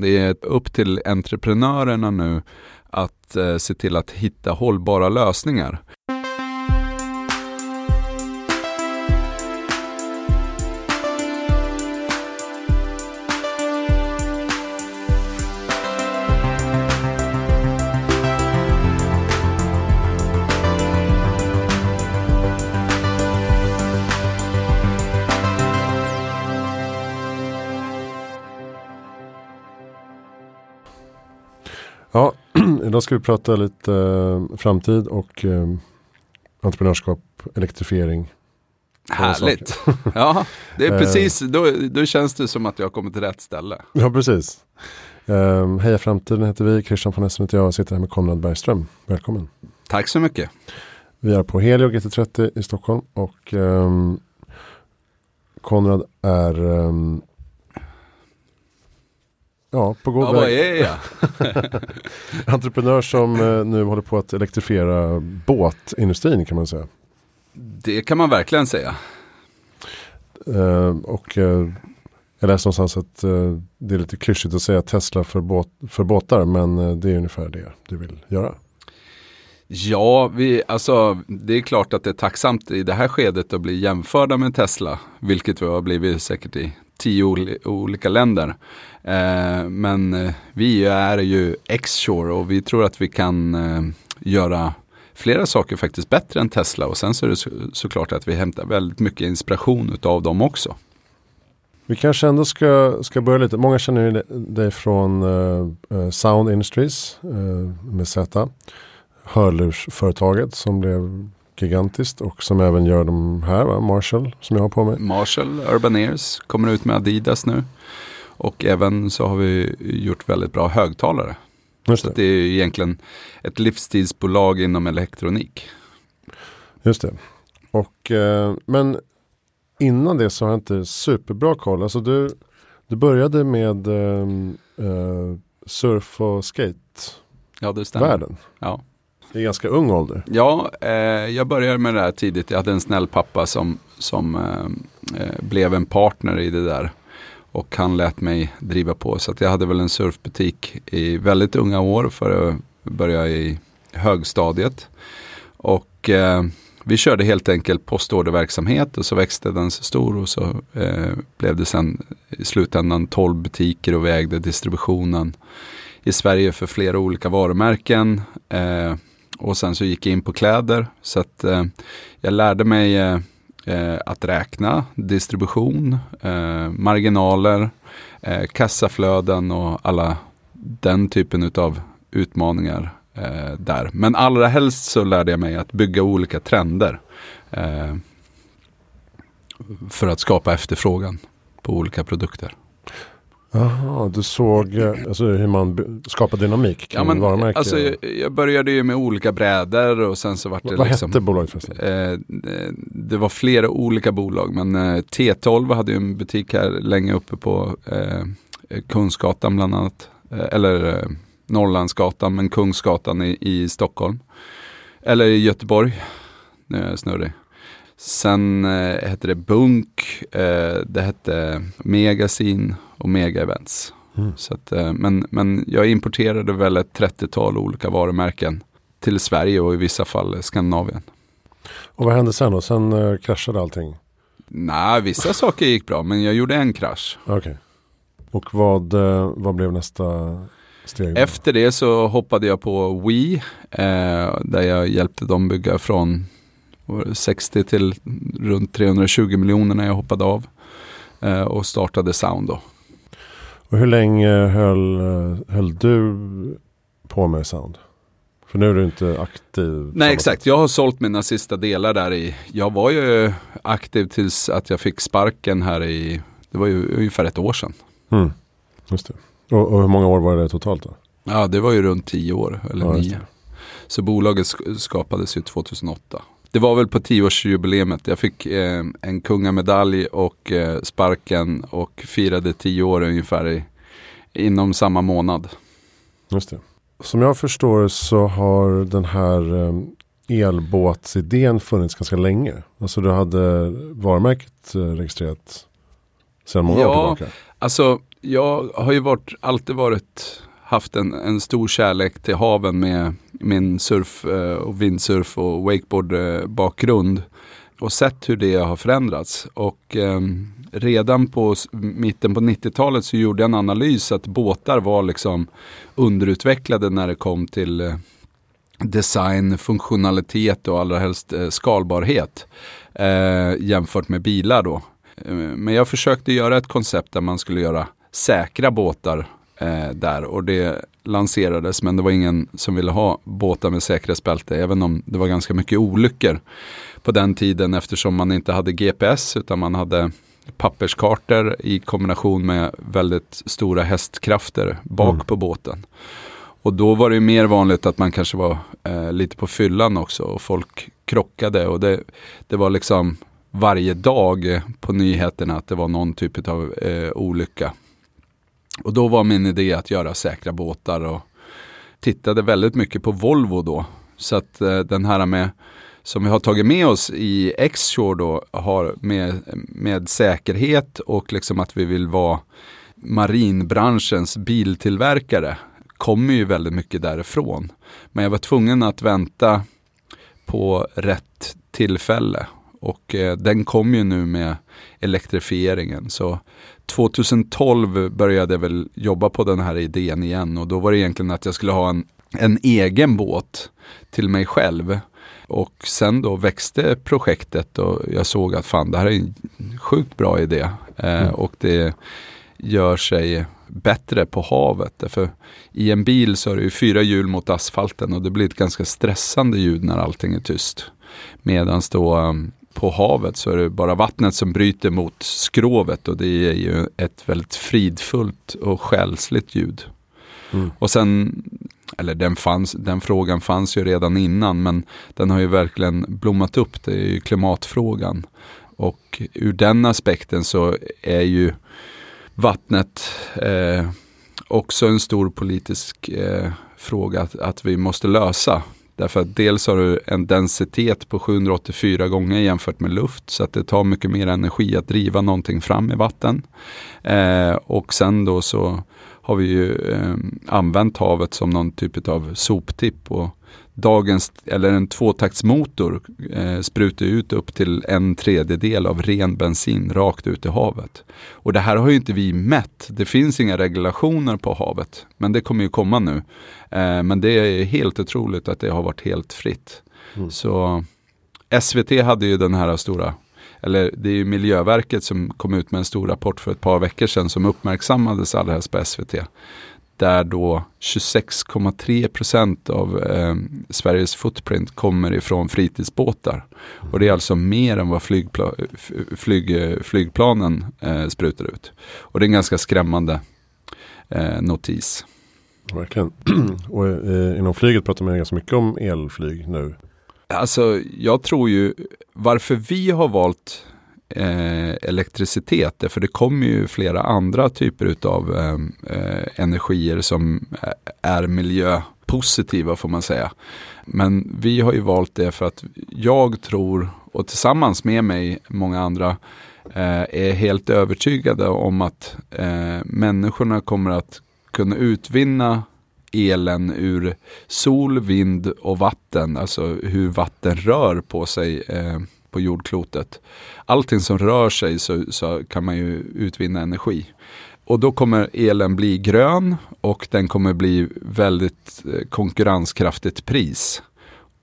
Det är upp till entreprenörerna nu att eh, se till att hitta hållbara lösningar. Idag ska vi prata lite eh, framtid och eh, entreprenörskap, elektrifiering. Härligt! Ja, det är precis, då, då känns det som att jag kommer till rätt ställe. Ja, precis. Um, Heja Framtiden heter vi, Christian von Essen heter jag och sitter här med Konrad Bergström. Välkommen! Tack så mycket! Vi är på Helio GT30 i Stockholm och um, Konrad är um, Ja, på god ja, väg. är jag? Entreprenör som uh, nu håller på att elektrifiera båtindustrin kan man säga. Det kan man verkligen säga. Uh, och uh, jag läste någonstans att det är lite klyschigt att säga Tesla för, båt, för båtar men det är ungefär det du vill göra. Ja, vi, alltså, det är klart att det är tacksamt i det här skedet att bli jämförda med Tesla, vilket vi har blivit säkert i tio olika länder. Eh, men eh, vi är ju X-Shore och vi tror att vi kan eh, göra flera saker faktiskt bättre än Tesla och sen så är det så, såklart att vi hämtar väldigt mycket inspiration av dem också. Vi kanske ändå ska, ska börja lite. Många känner ju dig från uh, Sound Industries uh, med Z. Hörlursföretaget som blev gigantiskt och som även gör de här, va? Marshall som jag har på mig. Marshall, Urban Ears, kommer ut med Adidas nu. Och även så har vi gjort väldigt bra högtalare. Just det. Så det är egentligen ett livstidsbolag inom elektronik. Just det. Och, eh, men innan det så har jag inte superbra koll. Alltså du, du började med eh, eh surf och skate. Ja, det stämmer. Världen. Ja. Det är ganska ung ålder. Ja, eh, jag började med det här tidigt. Jag hade en snäll pappa som, som eh, eh, blev en partner i det där. Och han lät mig driva på. Så att jag hade väl en surfbutik i väldigt unga år för att börja i högstadiet. Och eh, vi körde helt enkelt postorderverksamhet och så växte den så stor och så eh, blev det sen i slutändan 12 butiker och vi ägde distributionen i Sverige för flera olika varumärken. Eh, och sen så gick jag in på kläder. Så att eh, jag lärde mig eh, eh att räkna, distribution, eh, marginaler, eh, kassaflöden och alla den typen av utmaningar eh, där. Men allra helst så lärde jag mig att bygga olika trender. Eh, för att skapa efterfrågan på olika produkter. Jaha, du såg eh, alltså, hur man skapar dynamik kring ja, men, varumärke? Alltså, jag, jag, började ju med olika brädor och sen så vart det Vad liksom, hette bolaget förresten? Eh, det var flera olika bolag men eh, T12 hade ju en butik här länge uppe på eh, Kungsgatan bland annat. Eh, eller eh, Norrlandsgatan men Kungsgatan i, i Stockholm. Eller i Göteborg. Nu är jag snurrig. Sen eh, hette det Bunk, eh, det hette Megasin och Mega Events. Mm. Så att, eh, men, men jag importerade väl ett 30-tal olika varumärken till Sverige och i vissa fall Skandinavien. Och vad hände sen då? Sen eh, kraschade allting? Nej, vissa saker gick bra men jag gjorde en krasch. Okej. Okay. Och vad, eh, vad blev nästa steg? Efter det så hoppade jag på Wii eh, där jag hjälpte dem bygga från 60 till runt 320 miljoner när jag hoppade av. Eh, och startade Sound då. Och hur länge höll, höll du på med Sound? För nu är du inte aktiv. Nej exakt, jag har sålt mina sista delar där i. Jag var ju aktiv tills att jag fick sparken här i, det var ju ungefär ett år sedan. Mm. Just det. Och, och, hur många år var det totalt då? Ja det var ju runt tio år, eller ja, nio. Så bolaget skapades ju 2008. Det var väl på tioårsjubileumet. Jag fick eh, en kungamedalj och eh, sparken och firade tio år ungefär i, inom samma månad. Just det. Som jag förstår så har den här eh, elbåtsidén funnits ganska länge. Alltså du hade varumärket eh, registrerat sedan många ja, år tillbaka. Alltså Jag har ju varit, alltid varit, haft en, en stor kärlek till haven med min surf eh, och vindsurf och wakeboard bakgrund och sett hur det har förändrats. Och eh, redan på mitten på 90-talet så gjorde jag en analys att båtar var liksom underutvecklade när det kom till eh, design, funktionalitet och allra helst eh, skalbarhet eh, jämfört med bilar då. Eh, men jag försökte göra ett koncept där man skulle göra säkra båtar eh, där och det lanserades men det var ingen som ville ha båtar med säkerhetsbälte även om det var ganska mycket olyckor på den tiden eftersom man inte hade GPS utan man hade papperskartor i kombination med väldigt stora hästkrafter bak mm. på båten. Och då var det mer vanligt att man kanske var eh, lite på fyllan också och folk krockade och det, det var liksom varje dag på nyheterna att det var någon typ av eh, olycka. Och då var min idé att göra säkra båtar och tittade väldigt mycket på Volvo då. Så att eh, den här med som vi har tagit med oss i X-Shore då har med, med säkerhet och liksom att vi vill vara marinbranschens biltillverkare kommer ju väldigt mycket därifrån. Men jag var tvungen att vänta på rätt tillfälle och eh, den kom ju nu med elektrifieringen. Så 2012 började jag väl jobba på den här idén igen och då var det egentligen att jag skulle ha en, en egen båt till mig själv. Och sen då växte projektet och jag såg att fan det här är en sjukt bra idé. Eh, mm. Och det gör sig bättre på havet. För i en bil så är det ju fyra hjul mot asfalten och det blir ett ganska stressande ljud när allting är tyst. Medan då um, på havet så är det bara vattnet som bryter mot skrovet och det är ju ett väldigt fridfullt och själsligt ljud. Mm. Och sen, eller den, fanns, den frågan fanns ju redan innan men den har ju verkligen blommat upp, det är ju klimatfrågan. Och ur den aspekten så är ju vattnet eh, också en stor politisk eh, fråga att, att, vi måste lösa. Därför att dels har du en densitet på 784 gånger jämfört med luft så att det tar mycket mer energi att driva någonting fram i vatten. Eh, och sen då så har vi ju eh, använt havet som någon typ av soptipp och dagens, eller en tvåtaktsmotor eh, sprutar ut upp till en tredjedel av ren bensin rakt ut i havet. Och det här har ju inte vi mätt. Det finns inga regulationer på havet. Men det kommer ju komma nu. Eh, men det är helt otroligt att det har varit helt fritt. Mm. Så SVT hade ju den här stora eller det är ju Miljöverket som kom ut med en stor rapport för ett par veckor sedan som uppmärksammades allra helst på SVT där då 26,3 procent av eh, Sveriges footprint kommer ifrån fritidsbåtar. Och det är alltså mer än vad flygpla flyg, flygplanen eh, sprutar ut. Och det är en ganska skrämmande eh, notis. Verkligen. Och eh, inom flyget pratar man ganska mycket om elflyg nu. Alltså jag tror ju varför vi har valt eh, elektricitet. För det kommer ju flera andra typer av ehm, eh, energier som är miljöpositiva får man säga. Men vi har ju valt det för att jag tror, och tillsammans med mig många andra, eh, är helt övertygade om att eh, människorna kommer att kunna utvinna elen ur sol, vind och vatten, alltså hur vatten rör på sig eh, på jordklotet. Allting som rör sig så, så kan man ju utvinna energi. Och då kommer elen bli grön och den kommer bli väldigt eh, konkurrenskraftigt pris.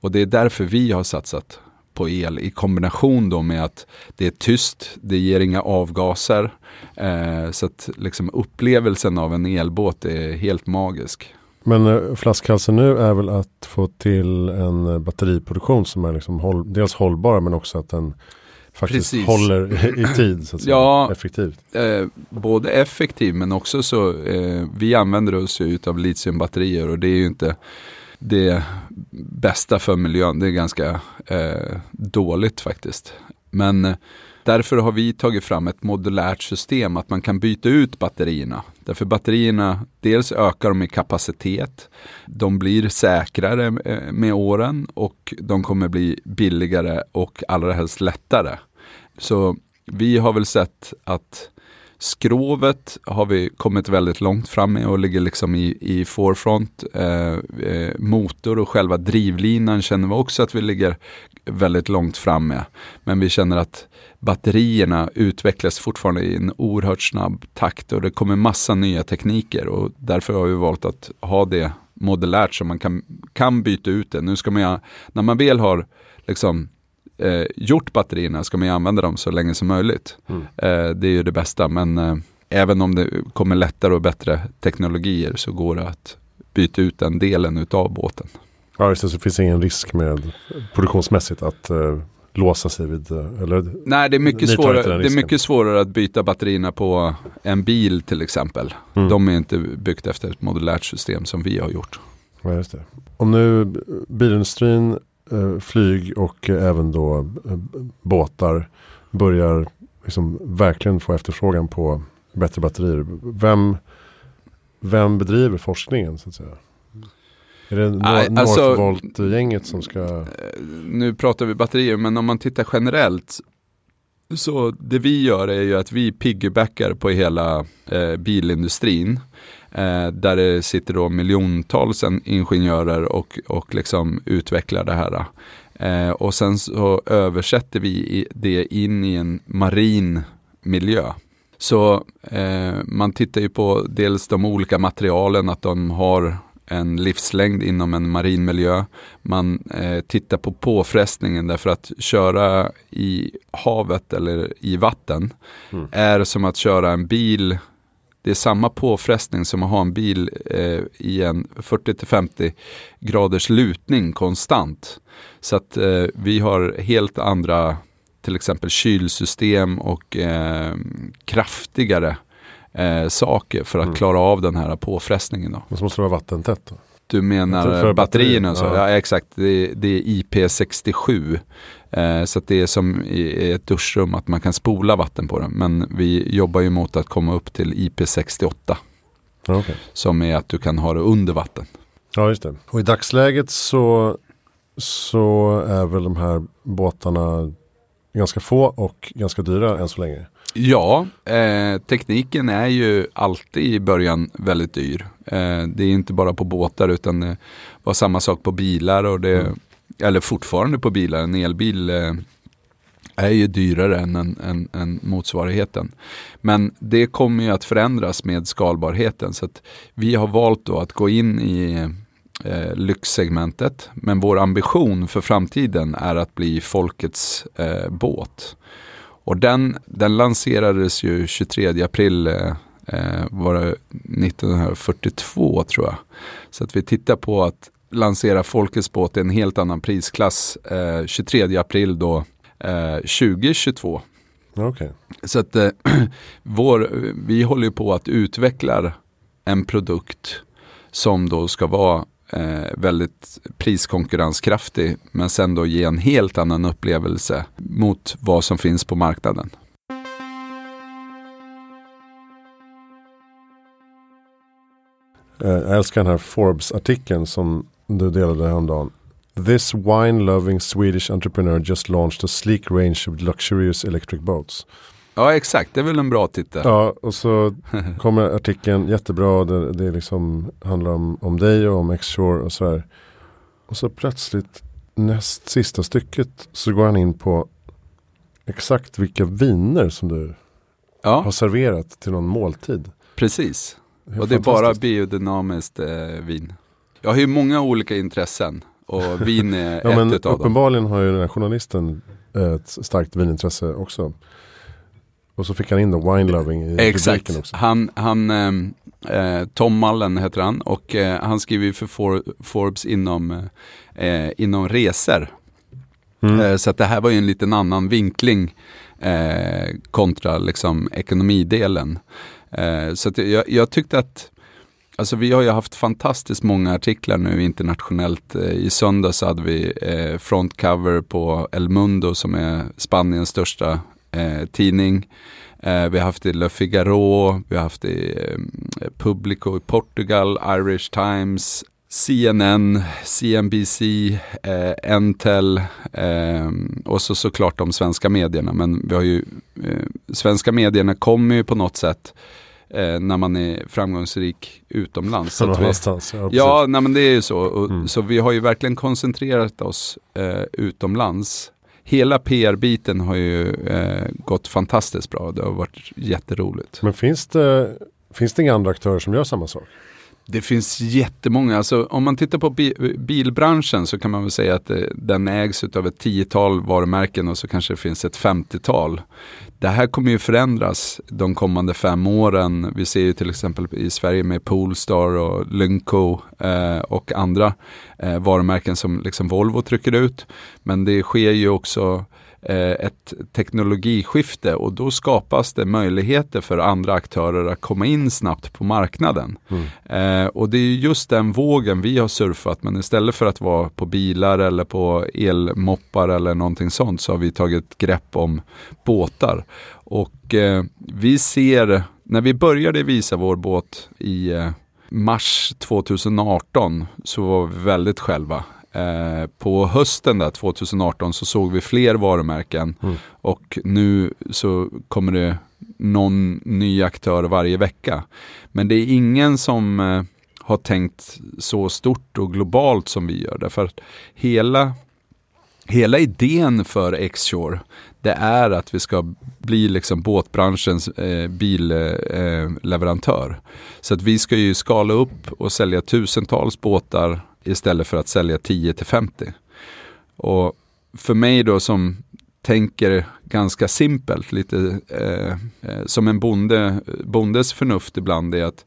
Och det är därför vi har satsat på el i kombination då med att det är tyst, det ger inga avgaser. Eh, så att liksom upplevelsen av en elbåt är helt magisk. Men eh, flaskhalsen nu är väl att få till en eh, batteriproduktion som är liksom håll, dels hållbar men också att den faktiskt Precis. håller i tid. Så att säga. Ja, effektivt. Eh, både effektiv men också så eh, vi använder oss ju av litiumbatterier och det är ju inte det bästa för miljön. Det är ganska eh, dåligt faktiskt. Men eh, Därför har vi tagit fram ett modulärt system att man kan byta ut batterierna. Därför batterierna, dels ökar de i kapacitet, de blir säkrare eh, med åren och de kommer bli billigare och allra helst lättare. Så vi har väl sett att Skrovet har vi kommit väldigt långt fram med och ligger liksom i, i forefront. Eh, eh, motor och själva drivlinan känner vi också att vi ligger väldigt långt fram med. Men vi känner att batterierna utvecklas fortfarande i en oerhört snabb takt och det kommer massa nya tekniker och därför har vi valt att ha det modellärt så man kan, kan byta ut det. Nu ska man när man väl har liksom eh, gjort batterierna ska man ju använda dem så länge som möjligt. Mm. Eh, det är ju det bästa men eh, även om det kommer lättare och bättre teknologier så går det att byta ut den delen utav båten. Ja, just det, så finns ingen risk med produktionsmässigt att uh, låsa sig vid? Uh, eller, Nej, det är, mycket svårare, det är mycket svårare att byta batterierna på en bil till exempel. Mm. De är inte byggt efter ett modulärt system som vi har gjort. Ja, just det. Om nu bilindustrin, flyg och även då båtar börjar liksom verkligen få efterfrågan på bättre batterier. Vem, vem bedriver forskningen så att säga? Är det alltså, Northvolt-gänget som ska... Eh, nu pratar vi batterier, men om man tittar generellt så det vi gör är ju att vi piggybackar på hela eh, bilindustrin. Eh, där det sitter då miljontals ingenjörer och, och liksom utvecklar det här. Eh, och sen så översätter vi det in i en marin miljö. Så eh, man tittar ju på dels de olika materialen, att de har en livslängd inom en marin miljö. Man eh, tittar på påfrestningen därför att köra i havet eller i vatten mm. är som att köra en bil det är samma påfrestning som att ha en bil eh, i en 40-50 graders lutning konstant. Så att eh, vi har helt andra till exempel kylsystem och eh, kraftigare eh, saker för att mm. klara av den här påfrestningen. Då. Men så måste det vara vattentätt då? Du menar batterierna? Så? Ja. ja. exakt, det, det är IP67. Eh, så det är som i ett duschrum att man kan spola vatten på den. Men vi jobbar ju mot att komma upp till IP68. Okay. Som är att du kan ha det under vatten. Ja, just det. Och i dagsläget så, så är väl de här båtarna ganska få och ganska dyra än så länge. Ja, eh, tekniken är ju alltid i början väldigt dyr. Eh, det är inte bara på båtar utan det var samma sak på bilar och det, mm. eller fortfarande på bilar. En elbil eh, är ju dyrare än, en, en, en motsvarigheten. Men det kommer ju att förändras med skalbarheten. Så att vi har valt då att gå in i eh, lyxsegmentet. Men vår ambition för framtiden är att bli folkets eh, båt. Och den, den lanserades ju 23 april eh, eh var det 1942 tror jag. Så att vi tittar på att lansera Folkets båt i en helt annan prisklass eh, 23 april då eh, 2022. Okay. Så att eh, vår, vi håller på att utveckla en produkt som då ska vara eh, väldigt priskonkurrenskraftig men sen då ge en helt annan upplevelse mot vad som finns på marknaden. Eh, jag älskar den här Forbes-artikeln som du delade häromdagen. This wine-loving Swedish entrepreneur just launched a sleek range of luxurious electric boats. Ja exakt, det är väl en bra titel. Ja, och så kommer artikeln jättebra. Det, det liksom handlar om, om dig och om X-Shore och sådär. Och så plötsligt näst sista stycket så går han in på exakt vilka viner som du ja. har serverat till någon måltid. Precis, det och det är bara biodynamiskt eh, vin. Jag har ju många olika intressen och vin är ja, ett men utav dem. Uppenbarligen har ju den här journalisten ett starkt vinintresse också. Och så fick han in då Wine Loving i Exakt. också. Han, han ehm, eh, Tom Mullen heter han och eh, han skriver för For Forbes inom, eh, inom resor. Mm. Eh, så att det här var ju en liten annan vinkling eh, kontra liksom ekonomidelen. Eh, så jag, jag tyckte att Alltså vi har ju haft fantastiskt många artiklar nu internationellt. I söndags hade vi eh, frontcover på El Mundo som är Spaniens största eh, tidning. Eh, vi har haft det i Le Figaro, vi har haft det i eh, Publico i Portugal, Irish Times, CNN, CNBC, eh, Entel eh, och så såklart de svenska medierna. Men vi har ju, eh, svenska medierna kommer ju på något sätt eh, när man är framgångsrik utomlands. Någon vi, annanstans, ja, precis. ja nej, men det är ju så. Och, Mm. Så vi har ju verkligen koncentrerat oss eh, utomlands. Hela PR-biten har ju eh, gått fantastiskt bra. Det har varit jätteroligt. Men finns det, finns det inga andra aktörer som gör samma sak? Det finns jättemånga. Alltså, om man tittar på bi- bilbranschen så kan man väl säga att det, den ägs av ett tiotal varumärken och så kanske det finns ett femtiotal. Det här kommer ju förändras de kommande fem åren. Vi ser ju till exempel i Sverige med Polestar och Lynco eh, och andra eh, varumärken som liksom Volvo trycker ut. Men det sker ju också eh, ett teknologiskifte och då skapas det möjligheter för andra aktörer att komma in snabbt på marknaden. Eh, och det är ju just den vågen vi har surfat men istället för att vara på bilar eller på elmoppar eller någonting sånt så har vi tagit grepp om båtar. Och eh, vi ser, när vi började visa vår båt i eh, mars 2018 så var vi väldigt själva. Eh, på hösten där 2018 så såg vi fler varumärken Mm. och nu så kommer det någon ny aktör varje vecka. Men det är ingen som eh, har tänkt så stort och globalt som vi gör. Därför att hela, hela idén för X-Shore det är att vi ska bli liksom båtbranschens eh, billeverantör. Eh, så att vi ska ju skala upp och sälja tusentals båtar istället för att sälja 10 till 50. Och för mig då som tänker ganska simpelt, lite eh, eh som en bonde, bondes förnuft ibland är att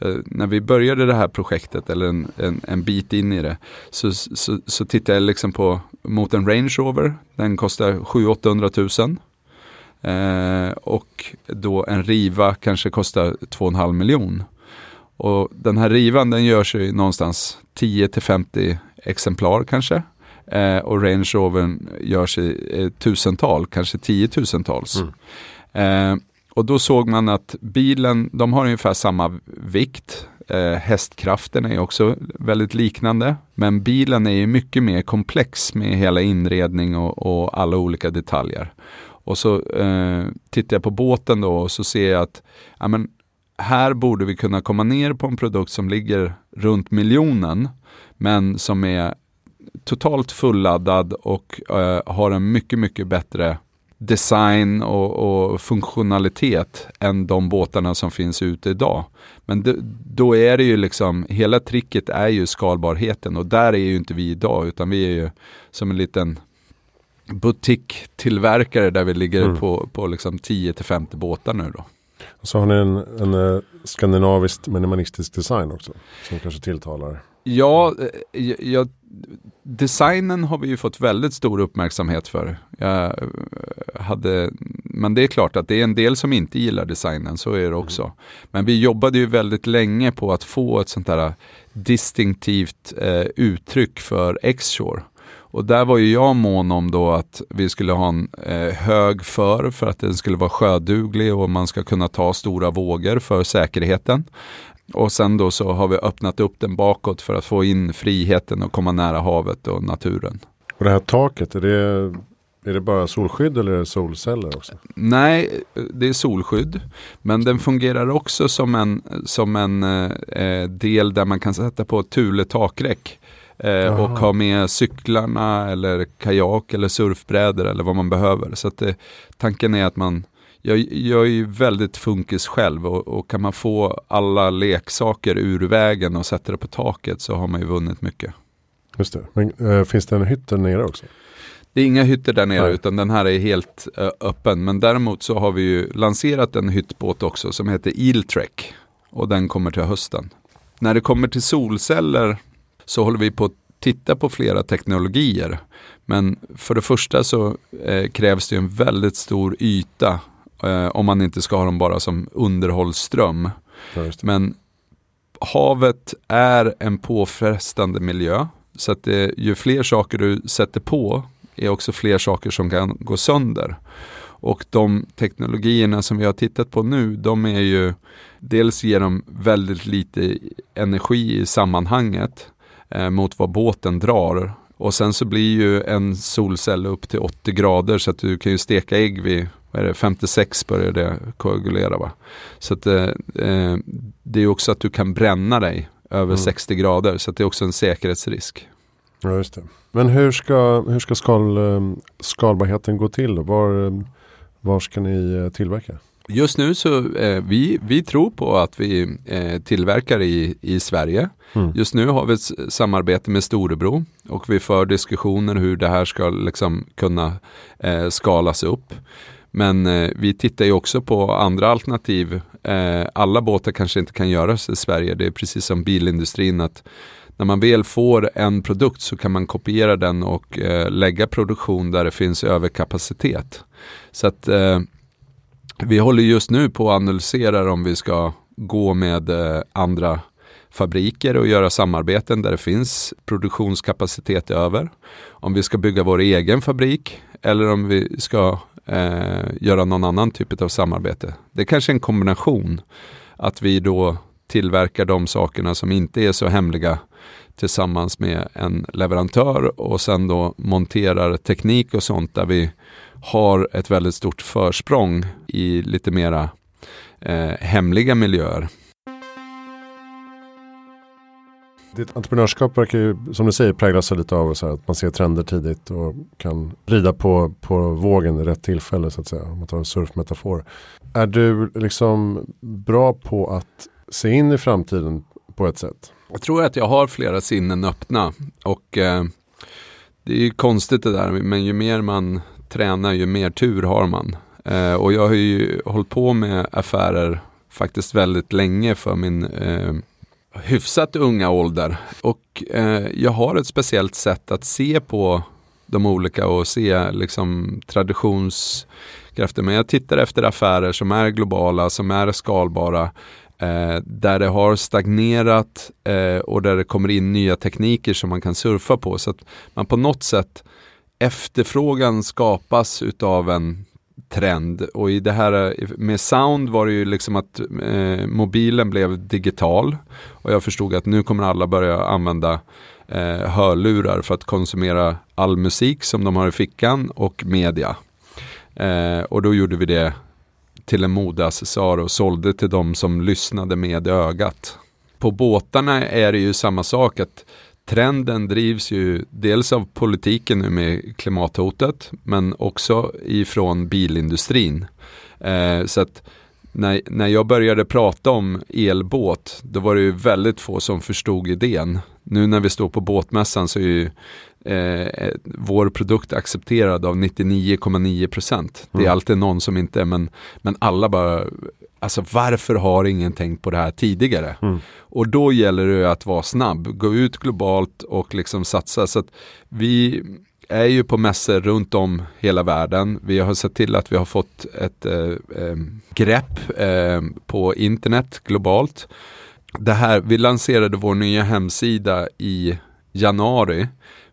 eh, när vi började det här projektet eller en, en, en bit in i det så, så, så tittade jag liksom på mot en Range Rover. Den kostar 700-800 000. Eh, och då en Riva kanske kostar 2,5 miljon. Och den här Rivan den gör sig någonstans 10-50 exemplar kanske. Eh, och Range Rover gör sig eh, tusental, kanske tiotusentals. Eh, och då såg man att bilen, de har ungefär samma vikt. Eh, hästkraften är också väldigt liknande. Men bilen är ju mycket mer komplex med hela inredning och, och alla olika detaljer. Och så eh, tittar jag på båten då och så ser jag att ja, men, här borde vi kunna komma ner på en produkt som ligger runt miljonen. Men som är totalt fulladdad och eh, har en mycket, mycket bättre design och, och funktionalitet än de båtarna som finns ute idag. Men då är det ju liksom, hela tricket är ju skalbarheten och där är ju inte vi idag utan vi är ju som en liten butiktillverkare där vi ligger Mm. på, på liksom 10-50 båtar nu då. Och så har ni en, en eh, skandinaviskt minimalistisk design också. Som kanske tilltalar. Ja, eh, jag, designen har vi ju fått väldigt stor uppmärksamhet för. Jag eh, hade, men det är klart att det är en del som inte gillar designen, så är det också. Men vi jobbade ju väldigt länge på att få ett sånt där distinktivt eh, uttryck för X-Shore. Och där var ju jag mån om då att vi skulle ha en eh, hög för för att den skulle vara sjöduglig och man ska kunna ta stora vågor för säkerheten. Och sen då så har vi öppnat upp den bakåt för att få in friheten och komma nära havet och naturen. Och det här taket, är det, är det bara solskydd eller är det solceller också? Nej, det är solskydd. Men den fungerar också som en, som en eh, del där man kan sätta på Thule takräck. Eh, och ha med cyklarna eller kajak eller surfbrädor eller vad man behöver. Så det, tanken är att man jag, jag är ju väldigt funkis själv och, och kan man få alla leksaker ur vägen och sätta det på taket så har man ju vunnit mycket. Just det. Men eh, finns det en hytt där nere också? Det är inga hytter där nere Nej. utan den här är helt eh, öppen. Men däremot så har vi ju lanserat en hyttbåt också som heter Eeltrek. Och den kommer till hösten. När det kommer till solceller så håller vi på att titta på flera teknologier. Men för det första så eh, krävs det en väldigt stor yta eh, om man inte ska ha dem bara som underhållsström. Men havet är en påfrestande miljö. Så att det, ju fler saker du sätter på är också fler saker som kan gå sönder. Och de teknologierna som vi har tittat på nu, de är ju dels ger de väldigt lite energi i sammanhanget. Eh, mot vad båten drar. Och sen så blir ju en solcell upp till 80 grader så att du kan ju steka ägg vid vad är det, 56 börjar det koagulera va. Så att, eh, eh, det är också att du kan bränna dig över mm. 60 grader så att det är också en säkerhetsrisk. Ja, just det. Men hur ska, hur ska skal, eh, skalbarheten gå till? Var, var ska ni eh, tillverka? Just nu så eh, vi, vi tror på att vi eh, tillverkar i, i Sverige. Mm. Just nu har vi ett samarbete med Storebro och vi för diskussioner hur det här ska liksom kunna eh, skalas upp. Men eh, vi tittar ju också på andra alternativ. Eh, alla båtar kanske inte kan göras i Sverige. Det är precis som bilindustrin att när man väl får en produkt så kan man kopiera den och eh, lägga produktion där det finns överkapacitet. Så att eh, vi håller just nu på att analysera om vi ska gå med eh, andra fabriker och göra samarbeten där det finns produktionskapacitet över. Om vi ska bygga vår egen fabrik eller om vi ska eh, göra någon annan typ av samarbete. Det är kanske en kombination. Att vi då tillverkar de sakerna som inte är så hemliga tillsammans med en leverantör och sen då monterar teknik och sånt där vi har ett väldigt stort försprång i lite mera eh, hemliga miljöer. Ditt entreprenörskap verkar ju, som du säger, präglas lite av så att man ser trender tidigt och kan rida på, på vågen i rätt tillfälle så att säga. Om man tar en surfmetafor. Är du liksom bra på att se in i framtiden på ett sätt? Jag tror att jag har flera sinnen öppna och eh, det är ju konstigt det där, men ju mer man tränar ju mer tur har man. Eh, och jag har ju hållit på med affärer faktiskt väldigt länge för min eh, hyfsat unga ålder. Och eh, jag har ett speciellt sätt att se på de olika och se liksom traditionskrafter. Men jag tittar efter affärer som är globala, som är skalbara. Eh, där det har stagnerat eh, och där det kommer in nya tekniker som man kan surfa på. Så att man på något sätt efterfrågan skapas utav en trend och i det här med sound var det ju liksom att eh, mobilen blev digital och jag förstod att nu kommer alla börja använda eh, hörlurar för att konsumera all musik som de har i fickan och media. Eh, och då gjorde vi det till en modeaccessoar och sålde till de som lyssnade med ögat. På båtarna är det ju samma sak att trenden drivs ju dels av politiken nu med klimathotet men också ifrån bilindustrin. Eh, så att när, när jag började prata om elbåt då var det ju väldigt få som förstod idén. Nu när vi står på båtmässan så är ju eh, vår produkt accepterad av 99,9 procent. Det är mm. alltid någon som inte är men, men alla bara Alltså varför har ingen tänkt på det här tidigare? Mm. Och då gäller det att vara snabb, gå ut globalt och liksom satsa. Så vi är ju på mässor runt om hela världen. Vi har sett till att vi har fått ett eh, eh, grepp eh, på internet globalt. Det här, vi lanserade vår nya hemsida i januari.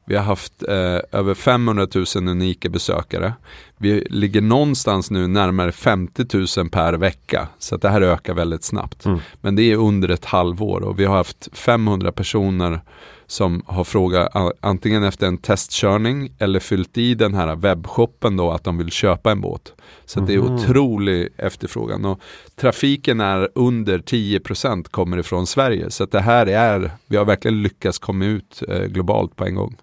Vi har haft eh, över 500 000 unika besökare. Vi ligger någonstans nu närmare 50 000 per vecka. Så att det här ökar väldigt snabbt. Mm. Men det är under ett halvår och vi har haft 500 personer som har frågat antingen efter en testkörning eller fyllt i den här webbshoppen då att de vill köpa en båt. Så mm. det är mhm. otrolig efterfrågan och trafiken är under 10% kommer ifrån Sverige. Så att det här är, vi har verkligen lyckats komma ut eh, globalt på en gång.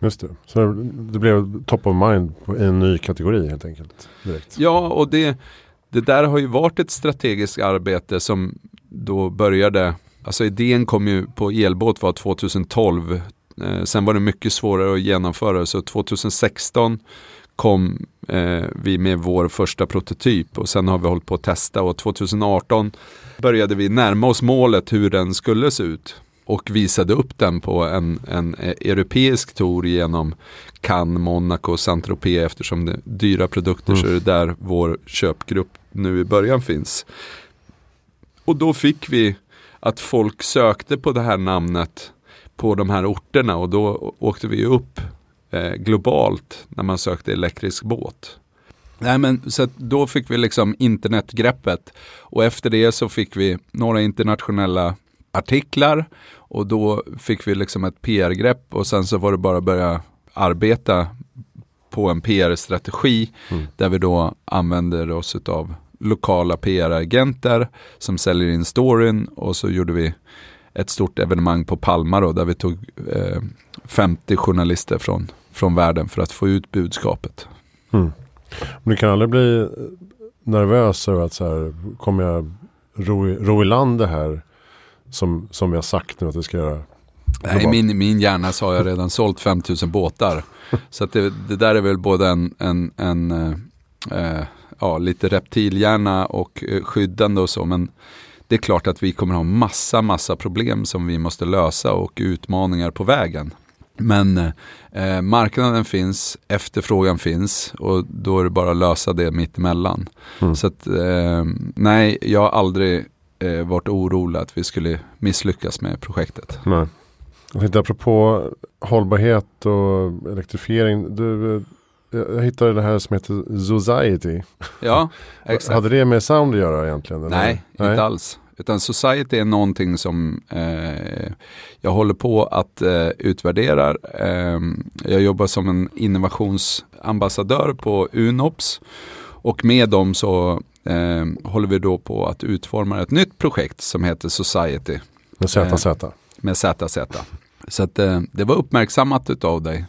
Just det. Så det blev top of mind i en ny kategori helt enkelt. Direkt. Ja, och det, det där har ju varit ett strategiskt arbete som då började, alltså idén kom ju på elbåt var 2012. Eh, sen var det mycket svårare att genomföra, så 2016 kom eh, vi med vår första prototyp och sen har vi hållit på att testa och 2018 började vi närma oss målet hur den skulle se ut och visade upp den på en, en europeisk tour genom Cannes, Monaco, Saint-Tropez eftersom det är dyra produkter mm. så är det där vår köpgrupp nu i början finns. Och då fick vi att folk sökte på det här namnet på de här orterna och då åkte vi upp eh, globalt när man sökte elektrisk båt. Nej, men, så då fick vi liksom internetgreppet och efter det så fick vi några internationella artiklar Och då fick vi liksom ett PR-grepp och sen så var det bara att börja arbeta på en PR-strategi mm. där vi då använder oss av lokala PR-agenter som säljer in storyn och så gjorde vi ett stort evenemang på Palma då, där vi tog eh, 50 journalister från, från världen för att få ut budskapet. Mm. Men du kan aldrig bli nervös över att så här, kommer jag ro, ro i land det här som, som har sagt nu att vi ska göra? Nej, min, min hjärna så har jag redan sålt 5000 båtar. så att det, det, där är väl både en, en, en eh, ja, lite reptilhjärna och eh, skyddande och så. Men det är klart att vi kommer ha massa, massa problem som vi måste lösa och utmaningar på vägen. Men eh, marknaden finns, efterfrågan finns och då är det bara att lösa det mittemellan. Mm. Så att, eh, nej, jag har aldrig eh, varit orolig att vi skulle misslyckas med projektet. Nej. Jag tänkte apropå hållbarhet och elektrifiering. Du, eh, jag hittade det här som heter Society. Ja, exakt. Hade det med sound att göra egentligen? Eller? Nej, Nej, inte alls. Utan Society är någonting som eh, jag håller på att eh, utvärdera. Eh, jag jobbar som en innovationsambassadör på Unops. Och med dem så eh, håller vi då på att utforma ett nytt projekt som heter Society. Med ZZ? Eh, med ZZ. Så att, eh, det var uppmärksammat av dig.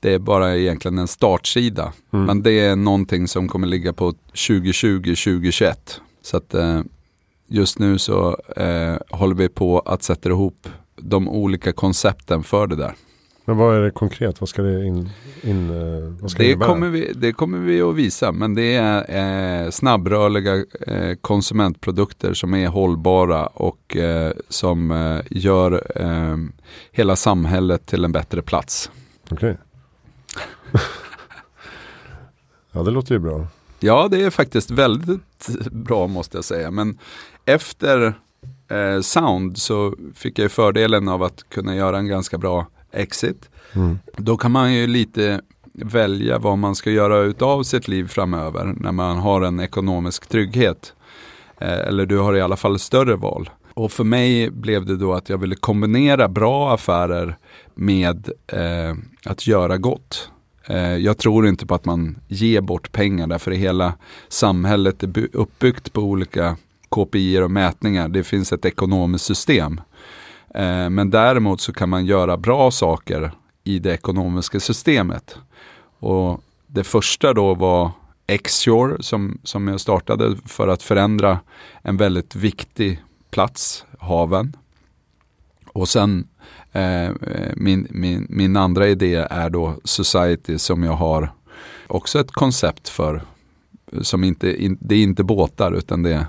det är bara egentligen en startsida. Mm. Men det är någonting som kommer ligga på 2020-2021. Så att just nu så eh, håller vi på att sätta ihop de olika koncepten för det där. Men vad är det konkret? Vad ska det in, in eh, vad ska det, det kommer vi, det kommer vi att visa, men det är eh, snabbrörliga eh, konsumentprodukter som är hållbara och eh, som eh, gör eh, hela samhället till en bättre plats. Okej. Okay. ja, det låter ju bra. Ja, det är faktiskt väldigt bra måste jag säga. Men efter Sound så fick jag fördelen av att kunna göra en ganska bra exit. Mm. Då kan man ju lite välja vad man ska göra utav sitt liv framöver när man har en ekonomisk trygghet. Eh, eller du har i alla fall större val. Och för mig blev det då att jag ville kombinera bra affärer med eh, att göra gott. Eh, jag tror inte på att man ger bort pengar därför hela samhället är uppbyggt på olika KPI och mätningar. Det finns ett ekonomiskt system. Eh, men däremot så kan man göra bra saker i det ekonomiska systemet. Och det första då var Xshore som, som jag startade för att förändra en väldigt viktig plats, haven. Och sen eh, min, min, min andra idé är då Society som jag har också ett koncept för. Som inte, in, det är inte båtar utan det är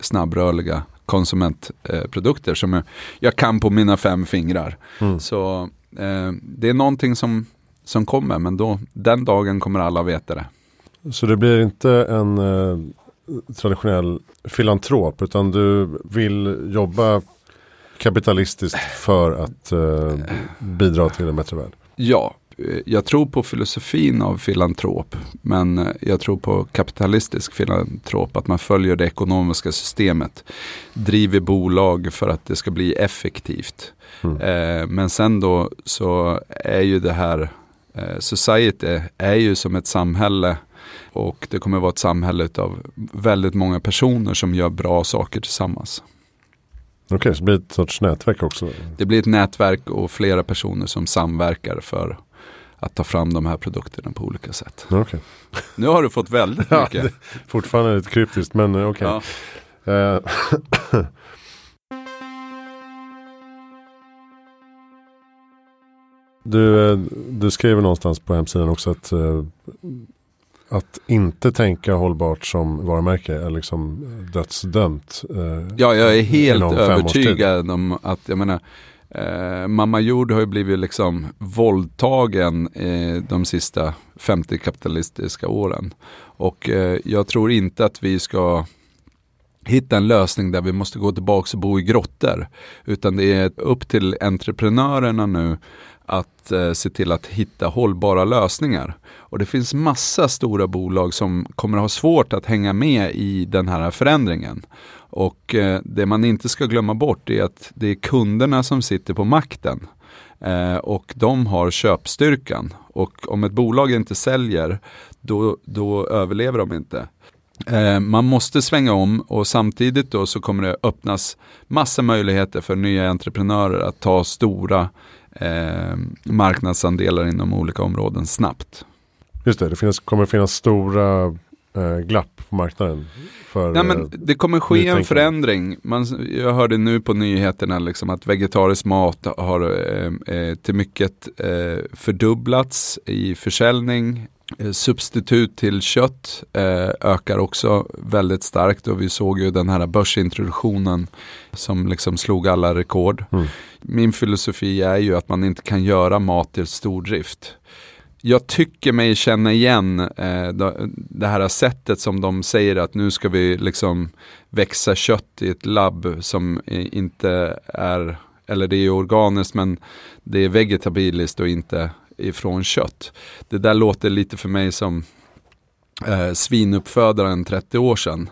snabbrörliga konsumentprodukter som jag, kan på mina fem fingrar. Mm. Så eh, det är någonting som, som kommer men då, den dagen kommer alla veta det. Så det blir inte en eh, traditionell filantrop utan du vill jobba kapitalistiskt för att eh, bidra till en bättre värld? Ja, jag tror på filosofin av filantrop, men eh, jag tror på kapitalistisk filantrop, att man följer det ekonomiska systemet, driver bolag för att det ska bli effektivt. Mm. Eh, men sen då så är ju det här, eh, society är ju som ett samhälle och det kommer vara ett samhälle av väldigt många personer som gör bra saker tillsammans. Okej, okay, så det blir ett sorts nätverk också? Det blir ett nätverk och flera personer som samverkar för att ta fram de här produkterna på olika sätt. Okay. Nu har du fått väldigt mycket. ja, fortfarande lite kryptiskt men eh, okej. Okay. Ja. Eh, du, eh, du skriver någonstans på hemsidan också att att inte tänka hållbart som varumärke är liksom dödsdömt. ja, jag är helt övertygad om att, jag menar, Eh, Mamma Jord har ju blivit liksom våldtagen eh, de sista 50 kapitalistiska åren. Och eh, jag tror inte att vi ska hitta en lösning där vi måste gå tillbaka och bo i grottor. Utan det är upp till entreprenörerna nu att eh, se till att hitta hållbara lösningar. Och det finns massa stora bolag som kommer ha svårt att hänga med i den här förändringen. Och eh, det man inte ska glömma bort är att det är kunderna som sitter på makten. Eh, och de har köpstyrkan. Och om ett bolag inte säljer, då, då överlever de inte. Eh, man måste svänga om och samtidigt då så kommer det öppnas massa möjligheter för nya entreprenörer att ta stora eh, marknadsandelar inom olika områden snabbt. Just det, det finns, kommer finnas stora eh, glapp på marknaden. För, Nej, men det kommer ske en förändring. Man, jag hörde nu på nyheterna liksom att vegetarisk mat har eh, eh till mycket eh, fördubblats i försäljning. Eh, substitut till kött eh, ökar också väldigt starkt och vi såg ju den här börsintroduktionen som liksom slog alla rekord. Mm. Min filosofi är ju att man inte kan göra mat till stordrift. Jag tycker mig känna igen eh, det här sättet som de säger att nu ska vi liksom växa kött i ett labb som inte är, eller det är organiskt men det är vegetabiliskt och inte ifrån kött. Det där låter lite för mig som eh, svinuppfödaren 30 år sedan.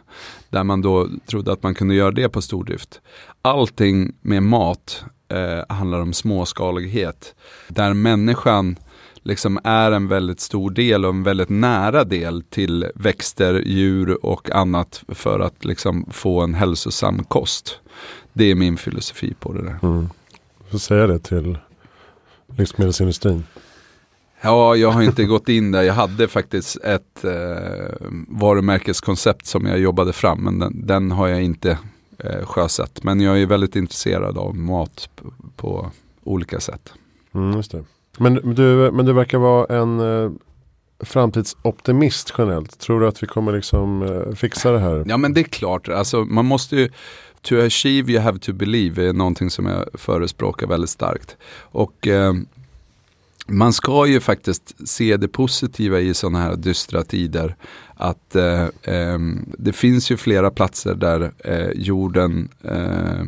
Där man då trodde att man kunde göra det på stordrift. Allting med mat eh, handlar om småskalighet. Där människan liksom är en väldigt stor del och en väldigt nära del till växter, djur och annat för att liksom få en hälsosam kost. Det är min filosofi på det där. Mm. Du får säga det till livsmedelsindustrin. Ja, jag har inte gått in där. Jag hade faktiskt ett eh, varumärkeskoncept som jag jobbade fram, men den, den har jag inte eh, sjösatt. Men jag är väldigt intresserad av mat på, på olika sätt. Mm, just det. Men, du, men du verkar vara en eh, framtidsoptimist generellt. Tror du att vi kommer liksom eh, fixa det här? Ja men det är klart, alltså, man måste ju To achieve you have to believe är någonting som jag förespråkar väldigt starkt. Och eh, man ska ju faktiskt se det positiva i sådana här dystra tider. Att eh, eh, det finns ju flera platser där eh, jorden eh,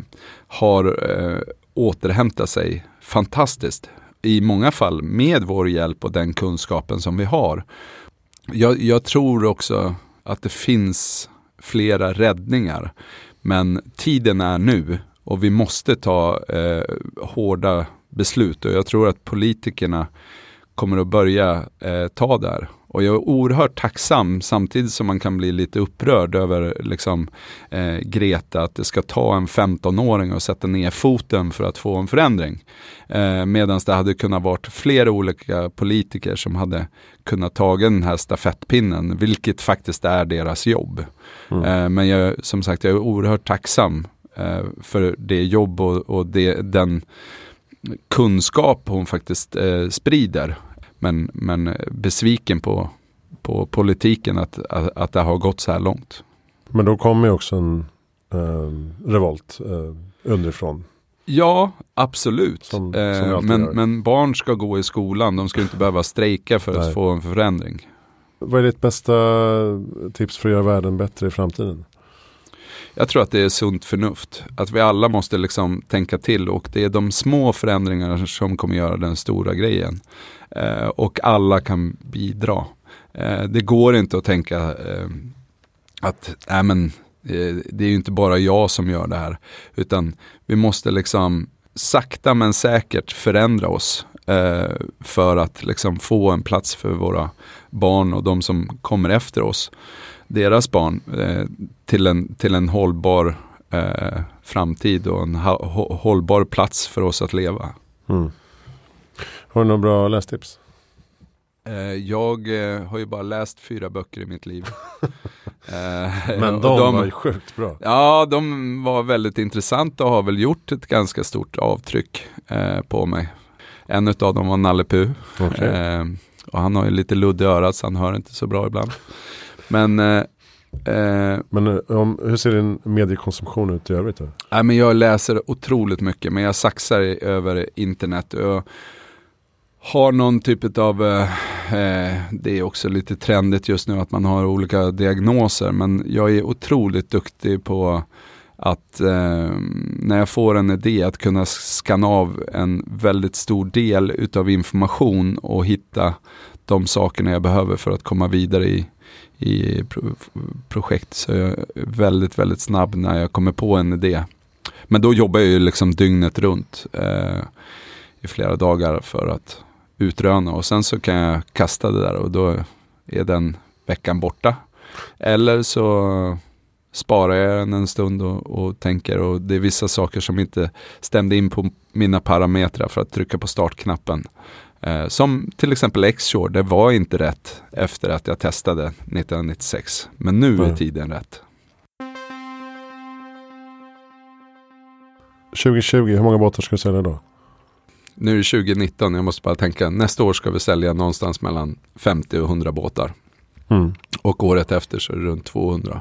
har eh, återhämtat sig fantastiskt. I många fall med vår hjälp och den kunskapen som vi har. Jag, jag tror också att det finns flera räddningar. Men tiden är nu och vi måste ta eh, hårda beslut och jag tror att politikerna kommer att börja eh, ta där. Och jag är oerhört tacksam samtidigt som man kan bli lite upprörd över liksom, eh, Greta, att det ska ta en 15-åring att sätta ner foten för att få en förändring. Eh, Medan det hade kunnat varit flera olika politiker som hade kunnat ta den här stafettpinnen, vilket faktiskt är deras jobb. Mm. Eh, men jag, som sagt, jag är oerhört tacksam eh, för det jobb och, och det, den kunskap hon faktiskt eh, sprider. Men, men besviken på, på politiken att, att, att det har gått så här långt. Men då kommer ju också en eh, revolt eh, underifrån. Ja, absolut. Som, som eh, men, men, barn ska gå i skolan, de ska inte behöva strejka för Nej. att få en förändring. Vad är ditt bästa tips för att göra världen bättre i framtiden? Jag tror att det är sunt förnuft. Att vi alla måste liksom tänka till och det är de små förändringarna som kommer göra den stora grejen. Eh, och alla kan bidra. Eh, det går inte att tänka eh, att äh, men, eh, det är ju inte bara jag som gör det här. Utan vi måste liksom sakta men säkert förändra oss eh, för att liksom få en plats för våra barn och de som kommer efter oss deras barn eh, till, en, till en hållbar eh, framtid och en hållbar plats för oss att leva. Mm. Har du några bra lästips? Eh, jag har ju bara läst fyra böcker i mitt liv. Men de, de, var ju sjukt bra. Ja, de var väldigt intressanta och har väl gjort ett ganska stort avtryck på mig. En av dem var Nalle Puh. Okay. och han har ju lite ludd i örat så han hör inte så bra ibland. Men eh, Eh, men eh, om, hur ser din mediekonsumtion ut i övrigt? Då? Äh, men jag läser otroligt mycket men jag saxar över internet. Jag har någon typ av, eh, eh, det är också lite trendigt just nu att man har olika diagnoser men jag är otroligt duktig på att eh, när jag får en idé att kunna skanna av en väldigt stor del utav information och hitta de sakerna jag behöver för att komma vidare i, i pro projekt. Så jag är väldigt, väldigt snabb när jag kommer på en idé. Men då jobbar jag ju liksom dygnet runt eh, i flera dagar för att utröna och sen så kan jag kasta det där och då är den veckan borta. Eller så sparar jag den en stund och, och, tänker och det är vissa saker som inte stämde in på mina parametrar för att trycka på startknappen. Eh, som till exempel X-Shore, det var inte rätt efter att jag testade 1996. Men nu är tiden rätt. 2020, hur många båtar ska du sälja då? Nu är det 2019, jag måste bara tänka, nästa år ska vi sälja någonstans mellan 50 och 100 båtar. Mm. Och året efter så är det runt 200.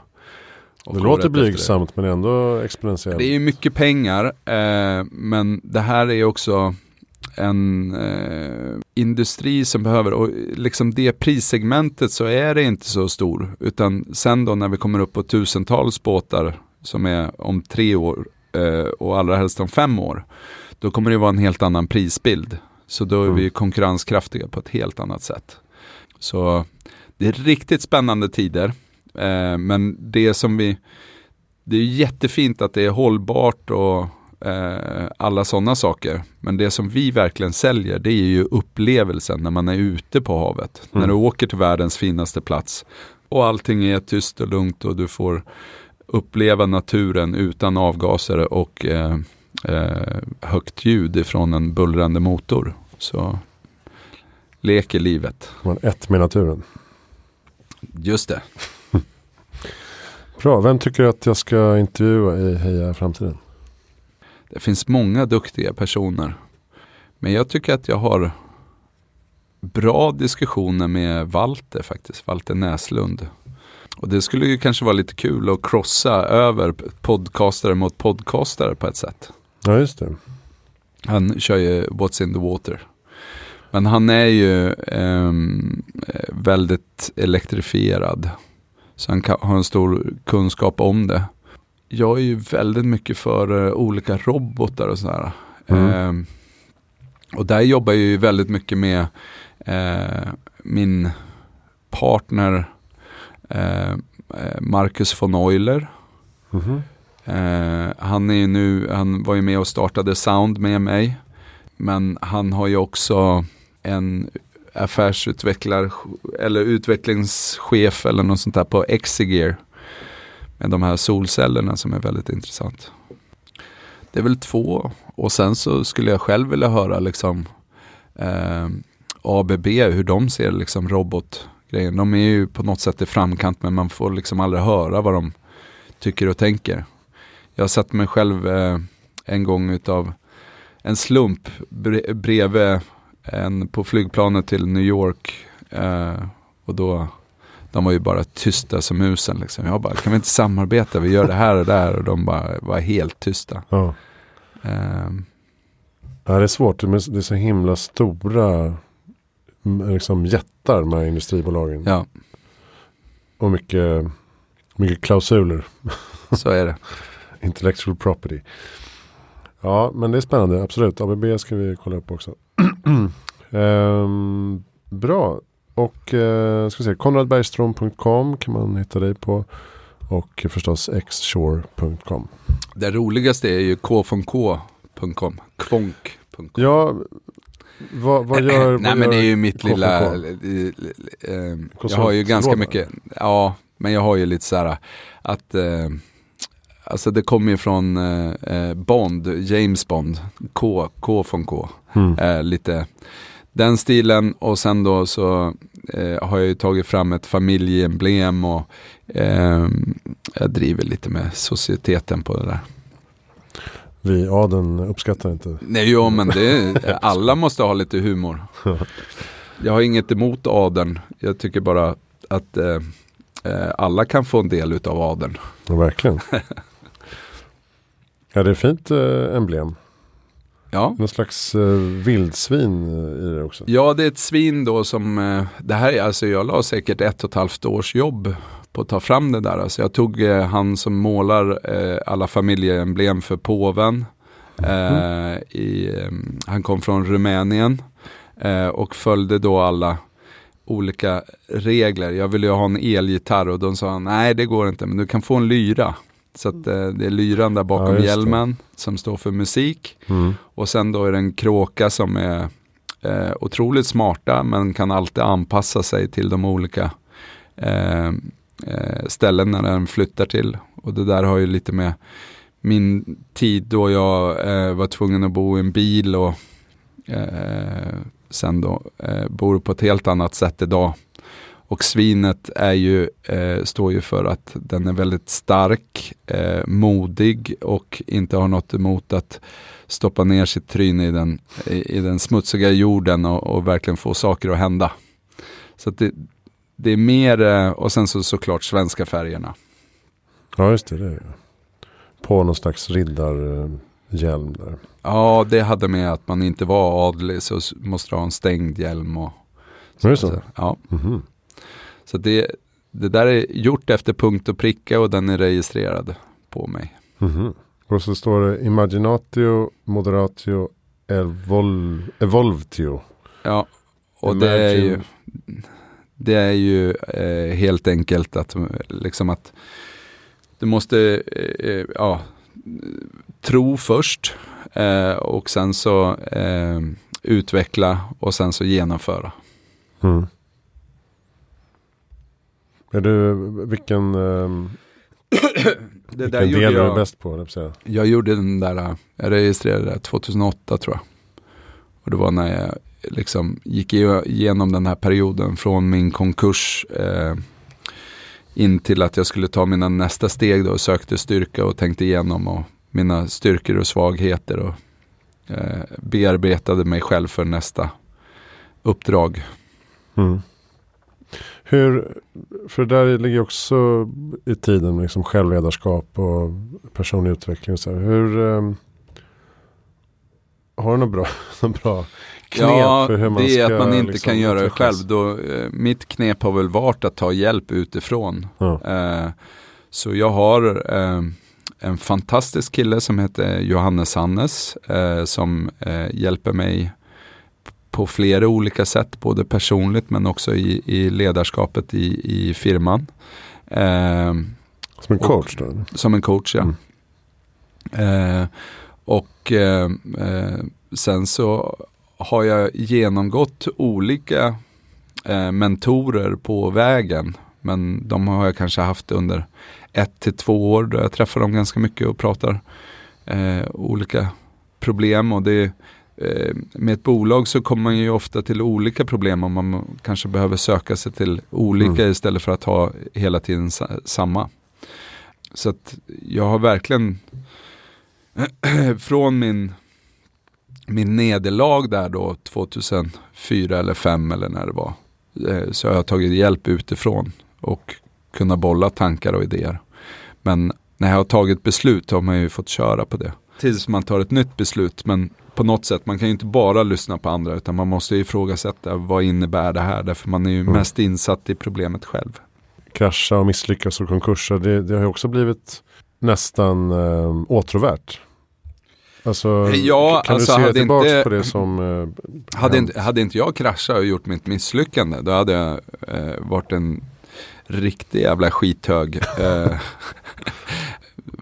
Och det låter blygsamt men ändå exponentiellt. Det är mycket pengar, eh, men det här är också en eh, industri som behöver, och liksom det prissegmentet så är det inte så stor. Utan sen då när vi kommer upp på tusentals båtar som är om tre år eh, och allra helst om fem år. Då kommer det vara en helt annan prisbild. Så då är mm. vi konkurrenskraftiga på ett helt annat sätt. Så det är riktigt spännande tider. Eh, men det som vi, det är jättefint att det är hållbart och alla sådana saker. Men det som vi verkligen säljer det är ju upplevelsen när man är ute på havet. Mm. När du åker till världens finaste plats och allting är tyst och lugnt och du får uppleva naturen utan avgaser och eh, eh, högt ljud ifrån en bullrande motor. Så leker livet. Man ett med naturen. Just det. Bra, vem tycker du att jag ska intervjua i Heja Framtiden? Det finns många duktiga personer. Men jag tycker att jag har bra diskussioner med Walter faktiskt, Walter Näslund. Och det skulle ju kanske vara lite kul att krossa över podcastare mot podcastare på ett sätt. Ja, just det. Han kör ju What's in the water. Men han är ju eh, väldigt elektrifierad. Så han kan, har en stor kunskap om det. Jag är ju väldigt mycket för uh, olika robotar och sådär. Mm. Eh, och där jobbar jag ju väldigt mycket med eh, min partner eh, Marcus von Euler. Mm. han är ju nu, han var ju med och startade Sound med mig. Men han har ju också en affärsutvecklare eller utvecklingschef eller något sånt där på Exigear. Med de här solcellerna som är väldigt intressant. Det är väl två och sen så skulle jag själv vilja höra liksom eh, ABB hur de ser liksom robotgrejen. De är ju på något sätt i framkant men man får liksom aldrig höra vad de tycker och tänker. Jag har sett mig själv eh, en gång utav en slump bredvid en på flygplanet till New York. Eh, och då, de var ju bara tysta som musen. Liksom. Jag bara, kan vi inte samarbeta? Vi gör det här och där. Och de bara var helt tysta. Ja. Ja, det är svårt, det är så himla stora liksom jättar med industribolagen. Ja. Och mycket, mycket klausuler. Så är det. Intellectual property. Ja, men det är spännande. Absolut. ABB ska vi kolla upp också. um, bra. Och uh, ska se, konradbergstrom.com kan man hitta dig på. Och förstås xshore.com. Det roligaste är ju kfonk.com. Kvonk.com. Ja, vad, vad gör vad Nej men det är ju mitt lilla, eh, eh, jag har ju ganska mycket, ja men jag har ju lite så här att eh, Alltså det kommer ju från eh, eh, Bond, James Bond, K, K från K. Mm. Eh, lite den stilen och sen då så eh, har jag ju tagit fram ett familjeemblem och eh, jag driver lite med societeten på det där. Vi adeln uppskattar inte. Nej, jo, men det, alla måste ha lite humor. Jag har inget emot adeln. Jag tycker bara att eh, eh alla kan få en del av adeln. Ja, verkligen. Ja, det är fint eh, emblem. Ja. Någon slags eh, vildsvin i det också. Ja, det är ett svin då som, eh, det här är alltså, jag la säkert ett och ett halvt års jobb på att ta fram det där. Alltså jag tog eh, han som målar eh, alla familjeemblem för påven. Mm. I, eh, han kom från Rumänien och följde då alla olika regler. Jag ville ju ha en elgitarr och de sa nej det går inte men du kan få en lyra. Så att, eh, det är lyran där bakom ja, hjälmen som står för musik. Mm. Och sen då är det en kråka som är eh, otroligt smarta men kan alltid anpassa sig till de olika eh, eh, ställen när den flyttar till. Och det där har ju lite med min tid då jag eh, var tvungen att bo i en bil och eh, sen då eh, bor på ett helt annat sätt idag. Och svinet är ju, eh, står ju för att den är väldigt stark, eh, modig och inte har något emot att stoppa ner sitt tryne i den, i, i den smutsiga jorden och, och, verkligen få saker att hända. Så att det, det är mer, eh, och sen så såklart svenska färgerna. Ja just det, det är det. På någon slags riddarhjälm där. Ja, det hade med att man inte var adlig så måste ha en stängd hjälm. Och, så, så? Ja. Mm -hmm. Så det, det där är gjort efter punkt och pricka och den är registrerad på mig. Mm -hmm. Och så står det Imaginatio Moderatio evol Evolvtio. Ja, och Imagine. det är ju, det är ju eh, helt enkelt att, liksom att du måste eh, ja, tro först eh, och sen så eh, utveckla och sen så genomföra. Mm. Är du, vilken, um, det vilken del jag, är du bäst på? Jag, jag gjorde den där, jag registrerade det 2008 tror jag. Och det var när jag liksom gick igenom den här perioden från min konkurs eh, in till att jag skulle ta mina nästa steg då och sökte styrka och tänkte igenom och mina styrkor och svagheter och eh, bearbetade mig själv för nästa uppdrag. Mm. Hur, för där ligger också i tiden liksom självledarskap och personlig utveckling. Och så här. Hur, um, har du något bra, något bra knep ja, för hur man det är att man inte liksom kan göra det själv. Då, eh, mitt knep har väl varit att ta hjälp utifrån. Ja. Eh, så jag har eh, en fantastisk kille som heter Johannes Hannes eh, som eh, hjälper mig på flera olika sätt, både personligt men också i, i ledarskapet i, i firman. Eh, som en coach och, då? Som en coach, ja. Mm. Eh, och eh, eh, sen så har jag genomgått olika eh, mentorer på vägen. Men de har jag kanske haft under ett till två år då jag träffar dem ganska mycket och pratar eh, olika problem. Och det med ett bolag så kommer man ju ofta till olika problem och man kanske behöver söka sig till olika mm. istället för att ha hela tiden samma. Så att jag har verkligen från min, min nederlag där då 2004 eller 2005 eller när det var. Eh, så har jag tagit hjälp utifrån och kunnat bolla tankar och idéer. Men när jag har tagit beslut har man ju fått köra på det. Tills man tar ett nytt beslut. Men på något sätt, man kan ju inte bara lyssna på andra utan man måste ifrågasätta vad innebär det här? Därför man är ju mm. mest insatt i problemet själv. Krascha och misslyckas och konkurser, det, det har ju också blivit nästan äh, åtråvärt. Alltså, ja, kan alltså, du se tillbaka inte, på det som äh, hade, inte, hade inte jag kraschat och gjort mitt misslyckande, då hade jag äh, varit en riktig jävla skithög.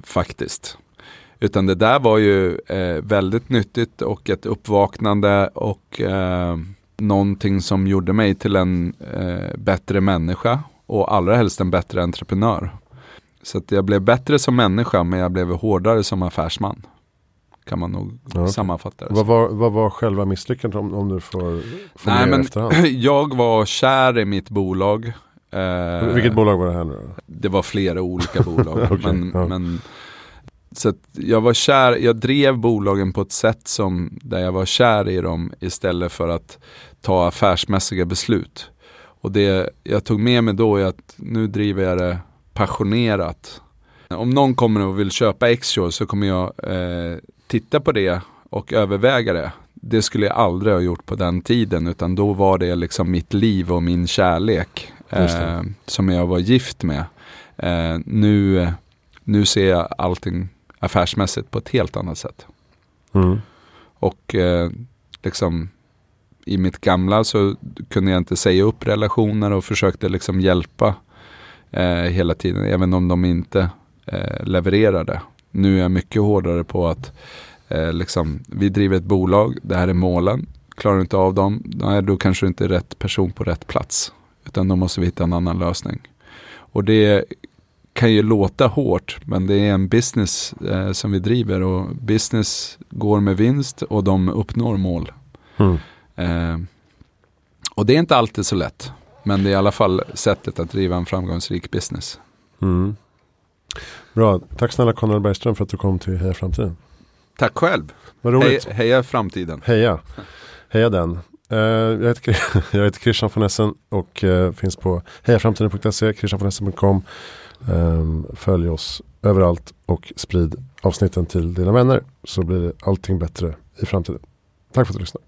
faktiskt. Utan det där var ju eh, väldigt nyttigt och ett uppvaknande och eh, någonting som gjorde mig till en eh, bättre människa och allra helst en bättre entreprenör. Så att jag blev bättre som människa men jag blev hårdare som affärsman. Kan man nog ja. sammanfatta det. Vad var, vad var själva misslyckandet om, om du får, Nej, men efterhand? Jag var kär i mitt bolag. Eh, Vilket bolag var det här nu då? Det var flera olika bolag. okay, men, ja. men så jag var kär, jag drev bolagen på ett sätt som där jag var kär i dem istället för att ta affärsmässiga beslut. Och det jag tog med mig då är att nu driver jag det passionerat. Om någon kommer och vill köpa Xshore så kommer jag eh, titta på det och överväga det. Det skulle jag aldrig ha gjort på den tiden utan då var det liksom mitt liv och min kärlek eh, som jag var gift med. Eh, nu, nu ser jag allting affärsmässigt på ett helt annat sätt. Mm. Och eh, liksom i mitt gamla så kunde jag inte säga upp relationer och försökte liksom hjälpa eh, hela tiden, även om de inte eh, levererade. Nu är jag mycket hårdare på att eh, liksom, vi driver ett bolag, det här är målen. Klarar du inte av dem, nej, då kanske du inte är rätt person på rätt plats. Utan då måste vi hitta en annan lösning. Och det kan ju låta hårt, men det är en business eh, som vi driver och business går med vinst och de uppnår mål. Mm. Eh, och det är inte alltid så lätt, men det är i alla fall sättet att driva en framgångsrik business. Mm. Bra, tack snälla Conrad Bergström för att du kom till Heja Framtiden. Tack själv. Vad roligt. Hej, heja framtiden. Heja, heja den. Uh, jag, heter, jag heter Christian von Essen och uh, finns på hejaframtiden.se, christianvonessen.com. Ehm, följ oss överallt och sprid avsnitten till dina vänner så blir allting bättre i framtiden. Tack för att du lyssnade.